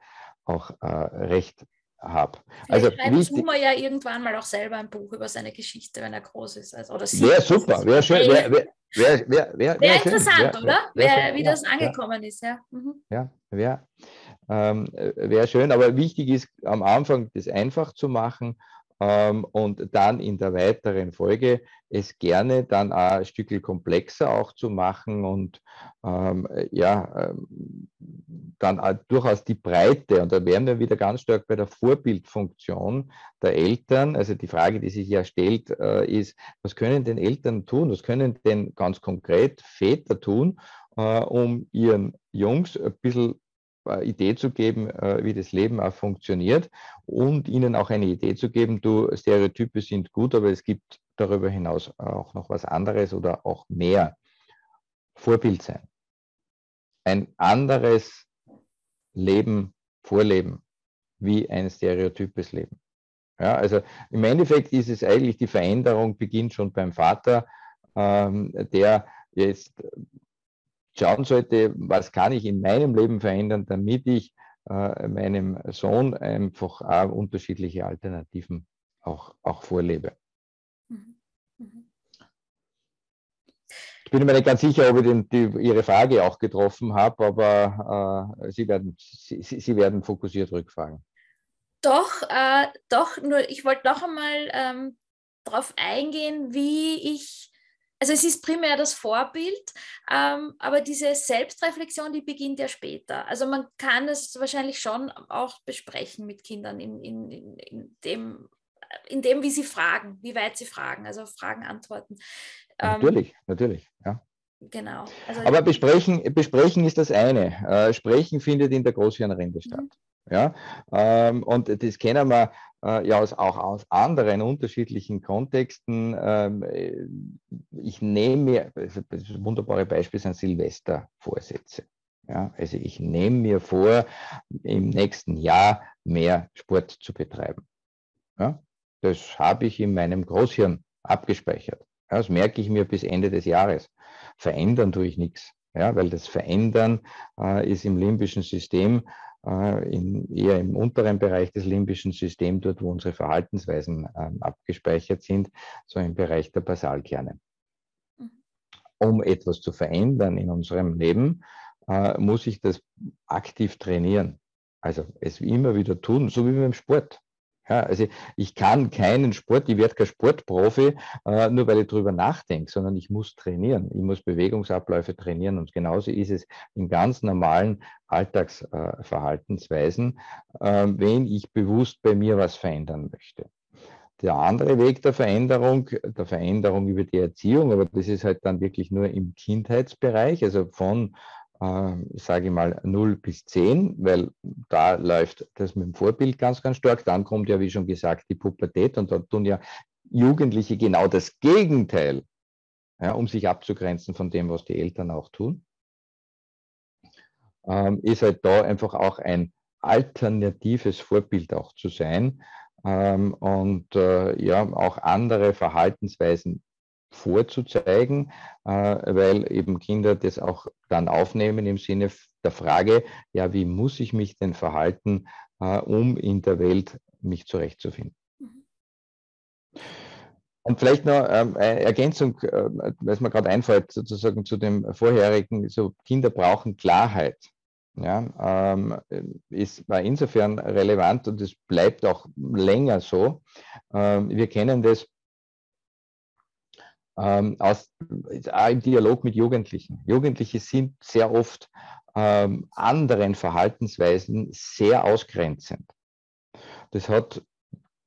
auch äh, recht habe. Also schreibt Zuma ja irgendwann mal auch selber ein Buch über seine Geschichte, wenn er groß ist. Also, oder wäre super, wäre schön. Wäre wär, wär, wär, wär, wär interessant, wär, oder? Wär, wie das angekommen ist, ja. Mhm. Ja, wäre ähm, wär schön, aber wichtig ist am Anfang das einfach zu machen ähm, und dann in der weiteren Folge es gerne dann auch ein Stückchen komplexer auch zu machen und ähm, ja, ähm, dann auch durchaus die Breite. Und da wären wir wieder ganz stark bei der Vorbildfunktion der Eltern. Also die Frage, die sich ja stellt, äh, ist, was können denn Eltern tun? Was können denn ganz konkret Väter tun, äh, um ihren Jungs ein bisschen Idee zu geben, äh, wie das Leben auch funktioniert und ihnen auch eine Idee zu geben, du, Stereotype sind gut, aber es gibt darüber hinaus auch noch was anderes oder auch mehr. Vorbild sein. Ein anderes Leben vorleben, wie ein stereotypes Leben. Ja, also im Endeffekt ist es eigentlich, die Veränderung beginnt schon beim Vater, ähm, der jetzt schauen sollte, was kann ich in meinem Leben verändern, damit ich äh, meinem Sohn einfach auch unterschiedliche Alternativen auch, auch vorlebe. Mhm. Mhm. Ich bin mir nicht ganz sicher, ob ich den, die, Ihre Frage auch getroffen habe, aber äh, Sie, werden, Sie, Sie werden fokussiert rückfragen. Doch, äh, doch, nur ich wollte noch einmal ähm, darauf eingehen, wie ich Also es ist primär das Vorbild, ähm, aber diese Selbstreflexion, die beginnt ja später. Also man kann es wahrscheinlich schon auch besprechen mit Kindern in, in, in, in dem, in dem, wie sie fragen, wie weit sie fragen, also Fragen, Antworten. Ähm, natürlich, natürlich, ja. Genau. Also Aber besprechen, besprechen ist das eine. Äh, sprechen findet in der Großhirnrinde statt. Mhm. Ja, ähm, und das kennen wir äh, ja aus, auch aus anderen unterschiedlichen Kontexten. Ähm, äh, ich nehme mir, das wunderbare Beispiel sind Silvestervorsätze. Ja, also ich nehme mir vor, im nächsten Jahr mehr Sport zu betreiben. Ja, das habe ich in meinem Großhirn abgespeichert. Ja, das merke ich mir bis Ende des Jahres. Verändern tue ich nichts. Ja, weil das Verändern äh, ist im limbischen System äh, in, eher im unteren Bereich des limbischen Systems, dort wo unsere Verhaltensweisen äh, abgespeichert sind, so im Bereich der Basalkerne. Mhm. Um etwas zu verändern in unserem Leben, äh, muss ich das aktiv trainieren. Also es immer wieder tun, so wie beim Sport. Ja, also ich kann keinen Sport, ich werde kein Sportprofi, äh, nur weil ich darüber nachdenke, sondern ich muss trainieren. Ich muss Bewegungsabläufe trainieren. Und genauso ist es in ganz normalen Alltagsverhaltensweisen, äh, wenn ich bewusst bei mir was verändern möchte. Der andere Weg der Veränderung, der Veränderung über die Erziehung, aber das ist halt dann wirklich nur im Kindheitsbereich, also von äh, sage ich mal, 0 bis 10, weil da läuft das mit dem Vorbild ganz, ganz stark. Dann kommt ja, wie schon gesagt, die Pubertät und da tun ja Jugendliche genau das Gegenteil, ja, um sich abzugrenzen von dem, was die Eltern auch tun. Ähm, ist halt da einfach auch ein alternatives Vorbild auch zu sein ähm, und äh, ja, auch andere Verhaltensweisen vorzuzeigen, äh, weil eben Kinder das auch dann aufnehmen im Sinne der Frage, ja, wie muss ich mich denn verhalten, äh, um in der Welt mich zurechtzufinden. Mhm. Und vielleicht noch ähm, eine Ergänzung, äh, was mir gerade einfällt, sozusagen zu dem vorherigen, so Kinder brauchen Klarheit. Ja, ähm, ist, war insofern relevant und es bleibt auch länger so. Ähm, wir kennen das ähm, aus, auch im Dialog mit Jugendlichen. Jugendliche sind sehr oft ähm, anderen Verhaltensweisen sehr ausgrenzend. Das hat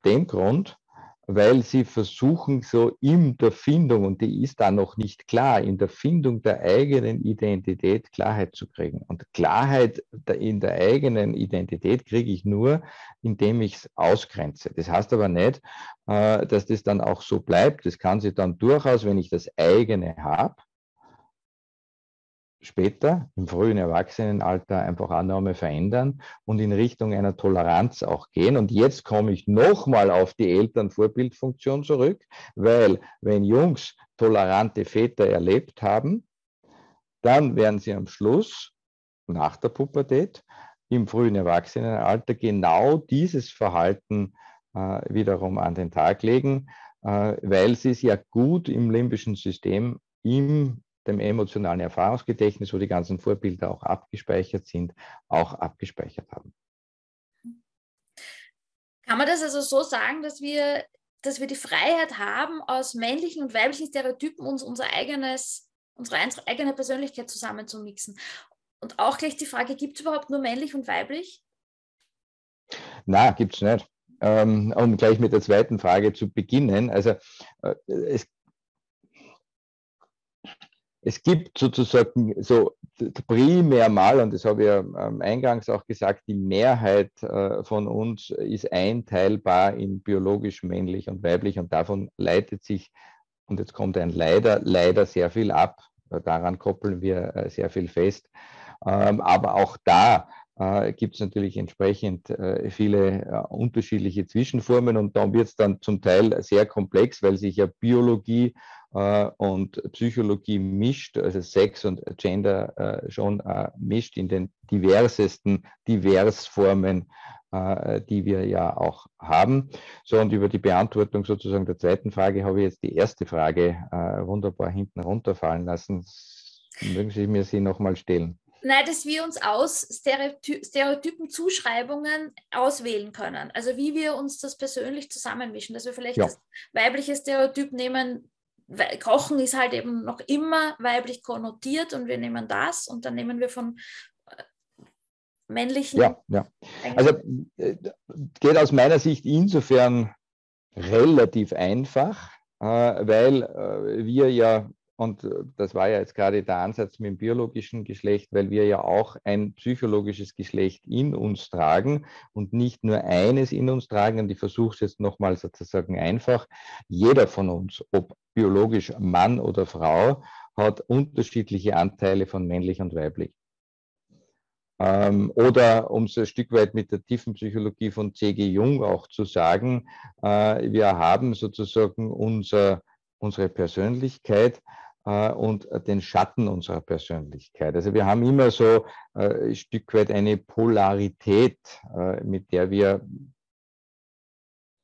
den Grund, weil sie versuchen, so in der Findung, und die ist da noch nicht klar, in der Findung der eigenen Identität Klarheit zu kriegen. Und Klarheit in der eigenen Identität kriege ich nur, indem ich es ausgrenze. Das heißt aber nicht, äh, dass das dann auch so bleibt. Das kann sich dann durchaus, wenn ich das eigene habe, später im frühen Erwachsenenalter einfach Annahme verändern und in Richtung einer Toleranz auch gehen. Und jetzt komme ich nochmal auf die Elternvorbildfunktion zurück, weil wenn Jungs tolerante Väter erlebt haben, dann werden sie am Schluss nach der Pubertät im frühen Erwachsenenalter genau dieses Verhalten äh, wiederum an den Tag legen, äh, weil sie es ja gut im limbischen System im dem emotionalen Erfahrungsgedächtnis, wo die ganzen Vorbilder auch abgespeichert sind, auch abgespeichert haben. Kann man das also so sagen, dass wir, dass wir die Freiheit haben, aus männlichen und weiblichen Stereotypen uns unser eigenes, unsere eigene Persönlichkeit zusammenzumixen? Und auch gleich die Frage, gibt es überhaupt nur männlich und weiblich? Na, gibt es nicht. Ähm, um gleich mit der zweiten Frage zu beginnen. Also äh, es es gibt sozusagen so primär mal, und das habe ich ja ähm, eingangs auch gesagt, die Mehrheit äh, von uns ist einteilbar in biologisch männlich und weiblich und davon leitet sich, und jetzt kommt ein leider, leider sehr viel ab. Daran koppeln wir äh, sehr viel fest. Ähm, aber auch da äh, gibt es natürlich entsprechend äh, viele äh, unterschiedliche Zwischenformen und dann wird es dann zum Teil sehr komplex, weil sich ja Biologie äh, und Psychologie mischt, also Sex und Gender äh, schon äh, mischt in den diversesten Diversformen, die wir ja auch haben. So, und über die Beantwortung sozusagen der zweiten Frage habe ich jetzt die erste Frage wunderbar hinten runterfallen lassen. Mögen Sie mir sie nochmal stellen? Nein, dass wir uns aus Stereoty Stereotypen Zuschreibungen auswählen können. Also wie wir uns das persönlich zusammenmischen, dass wir vielleicht ja. das weibliche Stereotyp nehmen, Kochen ist halt eben noch immer weiblich konnotiert und wir nehmen das und dann nehmen wir von äh, männlichen. Ja, ja. Also äh, geht aus meiner Sicht insofern relativ einfach, äh, weil wir ja und äh, das war ja jetzt gerade der Ansatz mit dem biologischen Geschlecht, weil wir ja auch ein psychologisches Geschlecht in uns tragen und nicht nur eines in uns tragen. Und ich versuche es jetzt nochmal sozusagen einfach. Jeder von uns, ob biologisch Mann oder Frau, hat unterschiedliche Anteile von männlich und weiblich. Ähm, oder um es ein Stück weit mit der tiefen Psychologie von C.G. Jung auch zu sagen, äh, wir haben sozusagen unser, unsere Persönlichkeit und den Schatten unserer Persönlichkeit. Also wir haben immer so äh, ein Stück weit eine Polarität, äh, mit der wir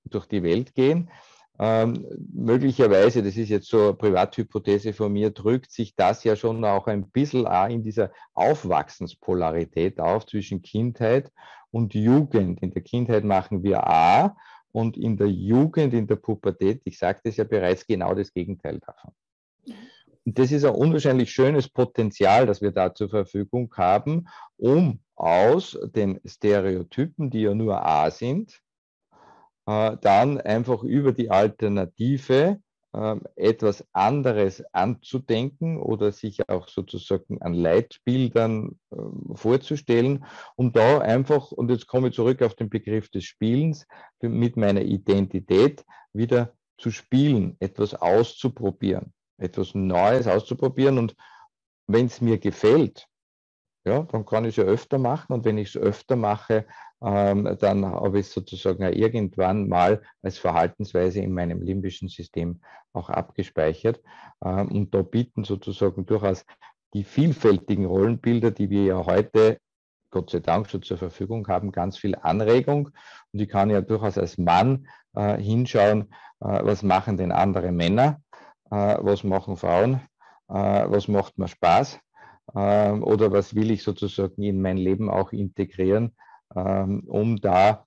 durch die Welt gehen. Ähm, möglicherweise, das ist jetzt so eine Privathypothese von mir, drückt sich das ja schon auch ein bisschen in dieser Aufwachsenspolarität auf zwischen Kindheit und Jugend. In der Kindheit machen wir A und in der Jugend, in der Pubertät, ich sagte es ja bereits, genau das Gegenteil davon. Das ist ein unwahrscheinlich schönes Potenzial, das wir da zur Verfügung haben, um aus den Stereotypen, die ja nur A sind, äh, dann einfach über die Alternative äh, etwas anderes anzudenken oder sich auch sozusagen an Leitbildern äh, vorzustellen, um da einfach, und jetzt komme ich zurück auf den Begriff des Spielens, mit meiner Identität wieder zu spielen, etwas auszuprobieren etwas Neues auszuprobieren. Und wenn es mir gefällt, ja, dann kann ich es ja öfter machen. Und wenn ich es öfter mache, ähm, dann habe ich es sozusagen irgendwann mal als Verhaltensweise in meinem limbischen System auch abgespeichert. Ähm, und da bieten sozusagen durchaus die vielfältigen Rollenbilder, die wir ja heute Gott sei Dank schon zur Verfügung haben, ganz viel Anregung. Und ich kann ja durchaus als Mann äh, hinschauen, äh, was machen denn andere Männer was machen Frauen, äh, was macht mir Spaß ähm, oder was will ich sozusagen in mein Leben auch integrieren, ähm, um da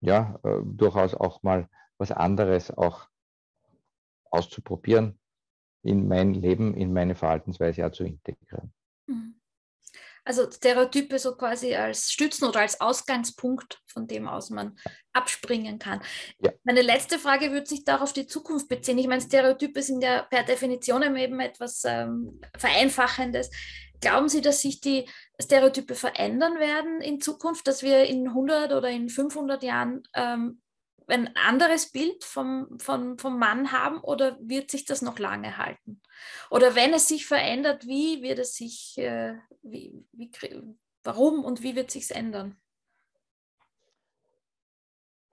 ja äh, durchaus auch mal was anderes auch auszuprobieren, in mein Leben, in meine Verhaltensweise auch zu integrieren. Mhm. Also Stereotype so quasi als Stützen oder als Ausgangspunkt, von dem aus man abspringen kann. Ja. Meine letzte Frage würde sich darauf die Zukunft beziehen. Ich meine, Stereotype sind ja per Definition eben etwas ähm, Vereinfachendes. Glauben Sie, dass sich die Stereotype verändern werden in Zukunft, dass wir in 100 oder in 500 Jahren ähm, ein anderes Bild vom, vom, vom Mann haben oder wird sich das noch lange halten? Oder wenn es sich verändert, wie wird es sich, äh, wie, wie, warum und wie wird es sich ändern?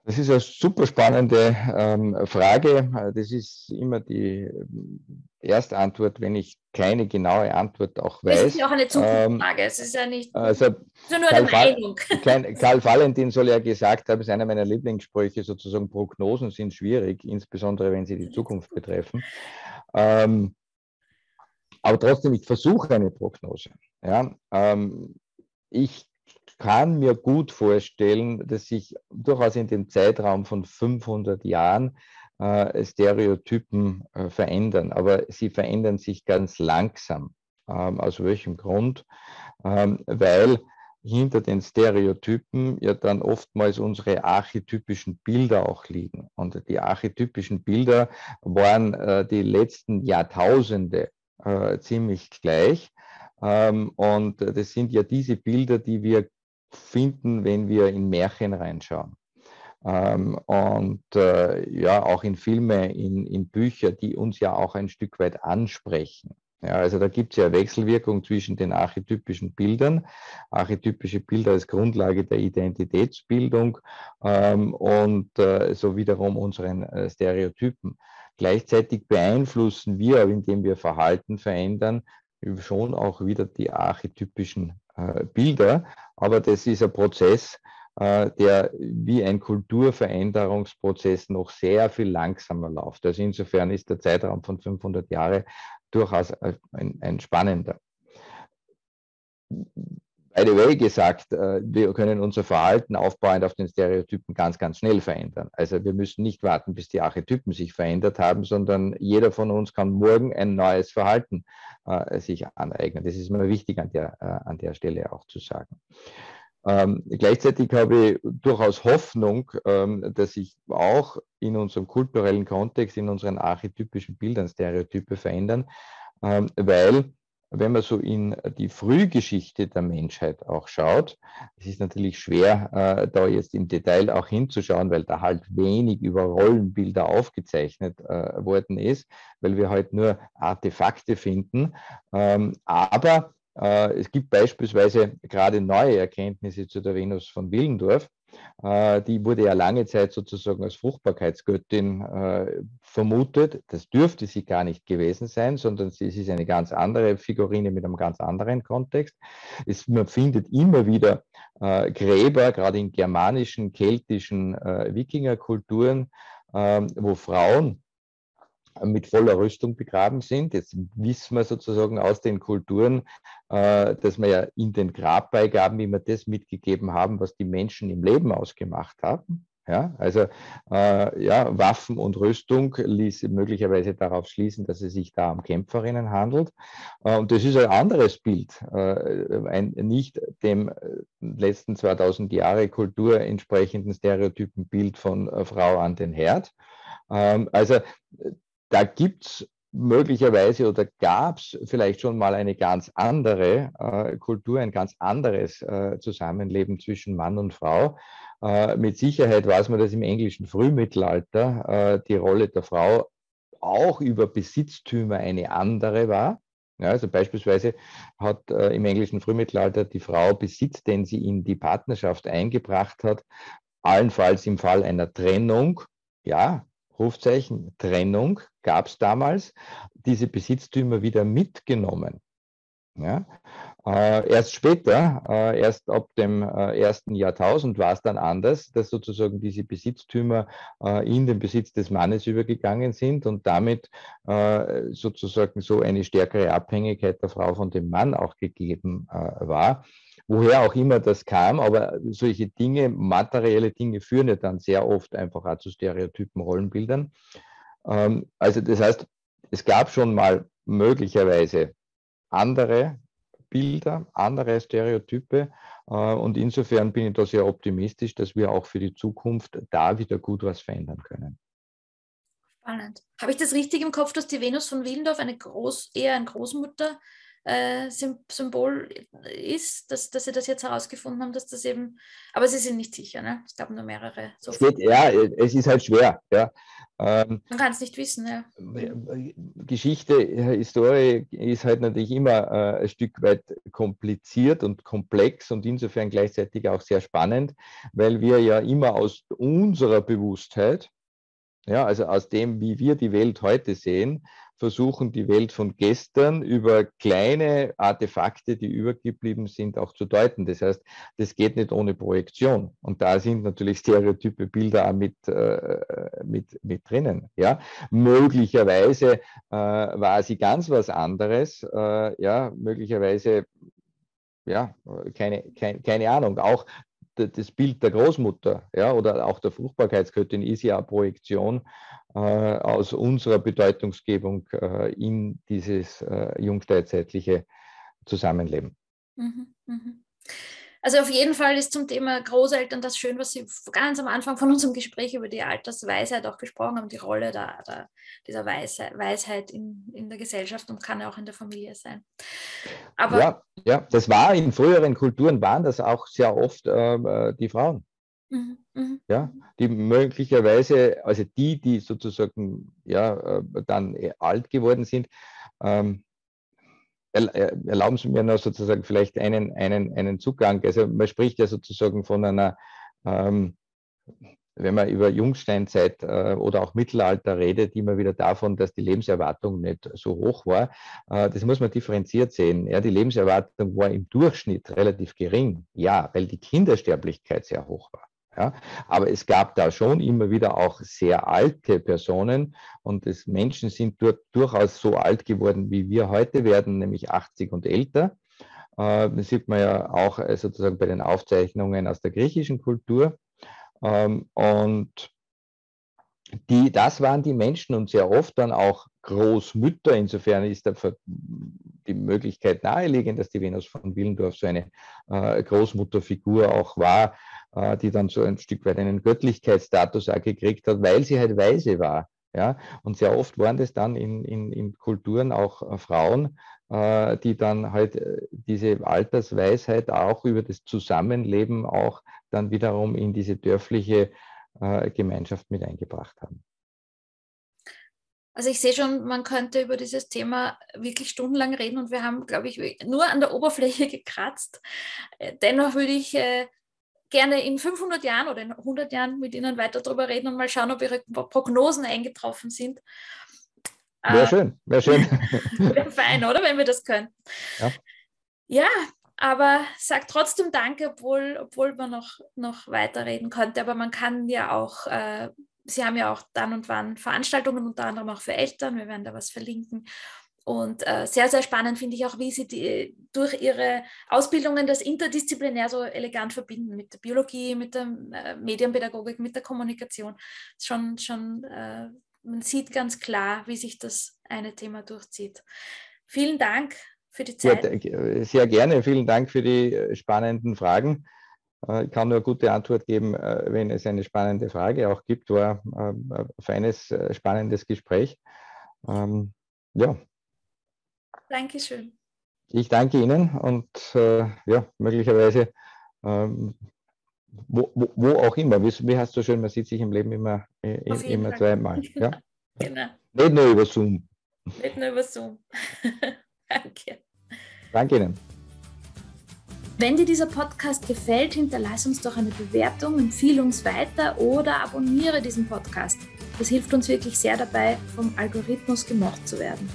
Das ist eine super spannende ähm, Frage. Das ist immer die ähm, erste Antwort, wenn ich keine genaue Antwort auch weiß. Das ist ja auch eine Zukunftsfrage. Ähm, es ist ja nicht also, ist nur Karl eine Meinung. Karl, Karl Valentin soll ja gesagt haben, ist einer meiner Lieblingssprüche, sozusagen Prognosen sind schwierig, insbesondere wenn sie die Zukunft betreffen. Ähm, aber trotzdem, ich versuche eine Prognose. Ja? Ähm, ich kann mir gut vorstellen, dass sich durchaus in dem Zeitraum von 500 Jahren äh, Stereotypen äh, verändern, aber sie verändern sich ganz langsam. Ähm, aus welchem Grund? Ähm, weil hinter den Stereotypen ja dann oftmals unsere archetypischen Bilder auch liegen. Und die archetypischen Bilder waren äh, die letzten Jahrtausende äh, ziemlich gleich. Ähm, und das sind ja diese Bilder, die wir finden, wenn wir in Märchen reinschauen. Ähm, und äh, ja, auch in Filme, in, in Bücher, die uns ja auch ein Stück weit ansprechen. Ja, also da gibt es ja Wechselwirkung zwischen den archetypischen Bildern, archetypische Bilder als Grundlage der Identitätsbildung ähm, und äh, so wiederum unseren äh, Stereotypen. Gleichzeitig beeinflussen wir, indem wir Verhalten verändern, schon auch wieder die archetypischen Bilder. Aber das ist ein Prozess, äh, der wie ein Kulturveränderungsprozess noch sehr viel langsamer läuft. Also insofern ist der Zeitraum von 500 Jahren durchaus ein, ein spannender. By the way gesagt, äh, wir können unser Verhalten aufbauend auf den Stereotypen ganz, ganz schnell verändern. Also wir müssen nicht warten, bis die Archetypen sich verändert haben, sondern jeder von uns kann morgen ein neues Verhalten äh, sich aneignen. Das ist mir wichtig an der, äh, an der Stelle auch zu sagen. Ähm, gleichzeitig habe ich durchaus Hoffnung, ähm, dass sich auch in unserem kulturellen Kontext, in unseren archetypischen Bildern Stereotype verändern, ähm, weil wenn man so in die Frühgeschichte der Menschheit auch schaut, es ist natürlich schwer, äh, da jetzt im Detail auch hinzuschauen, weil da halt wenig über Rollenbilder aufgezeichnet äh, worden ist, weil wir halt nur Artefakte finden. Ähm, aber äh, es gibt beispielsweise gerade neue Erkenntnisse zu der Venus von Willendorf, die wurde ja lange Zeit sozusagen als Fruchtbarkeitsgöttin vermutet. Das dürfte sie gar nicht gewesen sein, sondern sie, ist eine ganz andere Figurine mit einem ganz anderen Kontext. Es, man findet immer wieder äh, Gräber, gerade in germanischen, keltischen Wikingerkulturen, ähm, wo Frauen mit voller Rüstung begraben sind. Jetzt wissen wir sozusagen aus den Kulturen, äh, dass wir ja in den Grabbeigaben immer das mitgegeben haben, was die Menschen im Leben ausgemacht haben. Ja, also äh, ja, Waffen und Rüstung ließ möglicherweise darauf schließen, dass es sich da um Kämpferinnen handelt. Äh, und das ist ein anderes Bild, äh, ein nicht dem äh, letzten 2000 Jahre Kultur entsprechenden Stereotypenbild von äh, Frau an den Herd. Ähm, also da gibt es möglicherweise oder gab es vielleicht schon mal eine ganz andere äh, Kultur, ein ganz anderes äh, Zusammenleben zwischen Mann und Frau. Äh, mit Sicherheit weiß man, dass im englischen Frühmittelalter äh, die Rolle der Frau auch über Besitztümer eine andere war. Ja, also beispielsweise hat äh, im englischen Frühmittelalter die Frau Besitz, den sie in die Partnerschaft eingebracht hat, allenfalls im Fall einer Trennung, ja, Rufzeichen Trennung gab es damals, diese Besitztümer wieder mitgenommen. Ja? Äh, erst später, äh, erst ab dem äh, ersten Jahrtausend war es dann anders, dass sozusagen diese Besitztümer äh, in den Besitz des Mannes übergegangen sind und damit äh, sozusagen so eine stärkere Abhängigkeit der Frau von dem Mann auch gegeben äh, war woher auch immer das kam, aber solche Dinge, materielle Dinge führen ja dann sehr oft einfach auch zu Stereotypen, Rollenbildern. Ähm, also das heißt, es gab schon mal möglicherweise andere Bilder, andere Stereotype. Äh, und insofern bin ich da sehr optimistisch, dass wir auch für die Zukunft da wieder gut was verändern können. Spannend. Habe ich das richtig im Kopf, dass die Venus von Willendorf eine Groß, eher ein Großmutter äh, Symbol ist, dass, dass sie das jetzt herausgefunden haben, dass das eben, aber sie sind nicht sicher, ne? Es gab nur mehrere. So Steht, ja, es ist halt schwer, ja. Ähm, Man kann es nicht wissen, ja. Geschichte, Historie ist halt natürlich immer äh, ein Stück weit kompliziert und komplex und insofern gleichzeitig auch sehr spannend, weil wir ja immer aus unserer Bewusstheit, ja, also aus dem, wie wir die Welt heute sehen, versuchen, die Welt von gestern über kleine Artefakte, die übergeblieben sind, auch zu deuten. Das heißt, das geht nicht ohne Projektion. Und da sind natürlich stereotype Bilder auch mit, äh, mit, mit drinnen. Ja? Möglicherweise äh, war sie ganz was anderes. Äh, ja, möglicherweise ja, keine, keine, keine Ahnung. Auch das Bild der Großmutter ja, oder auch der Fruchtbarkeitsgöttin ist ja eine Projektion äh, aus unserer Bedeutungsgebung äh, in dieses äh, jungsteinzeitliche Zusammenleben. Mhm, mh. Also auf jeden Fall ist zum Thema Großeltern das schön, was Sie ganz am Anfang von unserem Gespräch über die Altersweisheit auch gesprochen haben, die Rolle der, der, dieser Weisheit, Weisheit in, in der Gesellschaft und kann auch in der Familie sein. Aber ja, ja, das war in früheren Kulturen, waren das auch sehr oft äh, die Frauen. Mhm, mh. Ja, die möglicherweise, also die, die sozusagen ja, äh, dann alt geworden sind, ähm, erlauben Sie mir noch sozusagen vielleicht einen, einen, einen Zugang. Also man spricht ja sozusagen von einer, ähm, wenn man über Jungsteinzeit äh, oder auch Mittelalter redet, immer wieder davon, dass die Lebenserwartung nicht so hoch war. Äh, das muss man differenziert sehen. Ja, die Lebenserwartung war im Durchschnitt relativ gering. Ja, weil die Kindersterblichkeit sehr hoch war. Ja, aber es gab da schon immer wieder auch sehr alte Personen und es, Menschen sind dort durchaus so alt geworden, wie wir heute werden, nämlich 80 und älter. Äh, das sieht man ja auch äh, sozusagen bei den Aufzeichnungen aus der griechischen Kultur. Ähm, und die, das waren die Menschen und sehr oft dann auch Großmütter. Insofern ist die Möglichkeit naheliegend, dass die Venus von Willendorf so eine äh, Großmutterfigur auch war, äh, die dann so ein Stück weit einen Göttlichkeitsstatus auch gekriegt hat, weil sie halt weise war. Ja? Und sehr oft waren das dann in, in, in Kulturen auch äh, Frauen, äh, die dann halt äh, diese Altersweisheit auch über das Zusammenleben auch dann wiederum in diese dörfliche äh, Gemeinschaft mit eingebracht haben. Also ich sehe schon, man könnte über dieses Thema wirklich stundenlang reden und wir haben, glaube ich, nur an der Oberfläche gekratzt. Dennoch würde ich gerne in 500 Jahren oder in 100 Jahren mit Ihnen weiter darüber reden und mal schauen, ob Ihre Prognosen eingetroffen sind. Wäre äh, schön, wäre schön. wäre fein, oder, wenn wir das können. Ja, ja aber sag trotzdem Danke, obwohl, obwohl man noch, noch weiterreden könnte. Aber man kann ja auch, äh, Sie haben ja auch dann und wann Veranstaltungen, unter anderem auch für Eltern. Wir werden da was verlinken. Und äh, sehr, sehr spannend finde ich auch, wie Sie die, durch Ihre Ausbildungen das interdisziplinär so elegant verbinden mit der Biologie, mit der äh, Medienpädagogik, mit der Kommunikation. Schon, schon äh, man sieht ganz klar, wie sich das eine Thema durchzieht. Vielen Dank für die Zeit. Ja, sehr gerne. Vielen Dank für die äh, spannenden Fragen. Äh, ich kann nur eine gute Antwort geben, äh, wenn es eine spannende Frage auch gibt. War ein feines, spannendes Gespräch. Ähm, ja, Dankeschön. Ich danke Ihnen und äh, ja, möglicherweise, ähm, wo, wo, wo, auch immer, wie, wie, hast du schön, man sieht sich im Leben immer, äh, immer zweimal. Ja? genau. Nicht nur über Zoom. Nicht nur über Zoom. danke. Danke Ihnen. Wenn dir dieser Podcast gefällt, hinterlass uns doch eine Bewertung, empfehle uns weiter oder abonniere diesen Podcast. Das hilft uns wirklich sehr dabei, vom Algorithmus gemocht zu werden.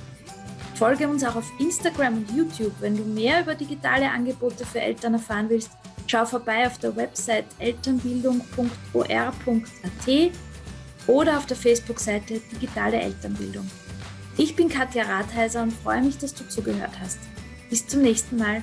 Folge uns auch auf Instagram und YouTube. Wenn du mehr über digitale Angebote für Eltern erfahren willst, schau vorbei auf der Website elternbildung.or.at oder auf der Facebook-Seite Digitale Elternbildung. Ich bin Katja Rathheiser und freue mich, dass du zugehört hast. Bis zum nächsten Mal.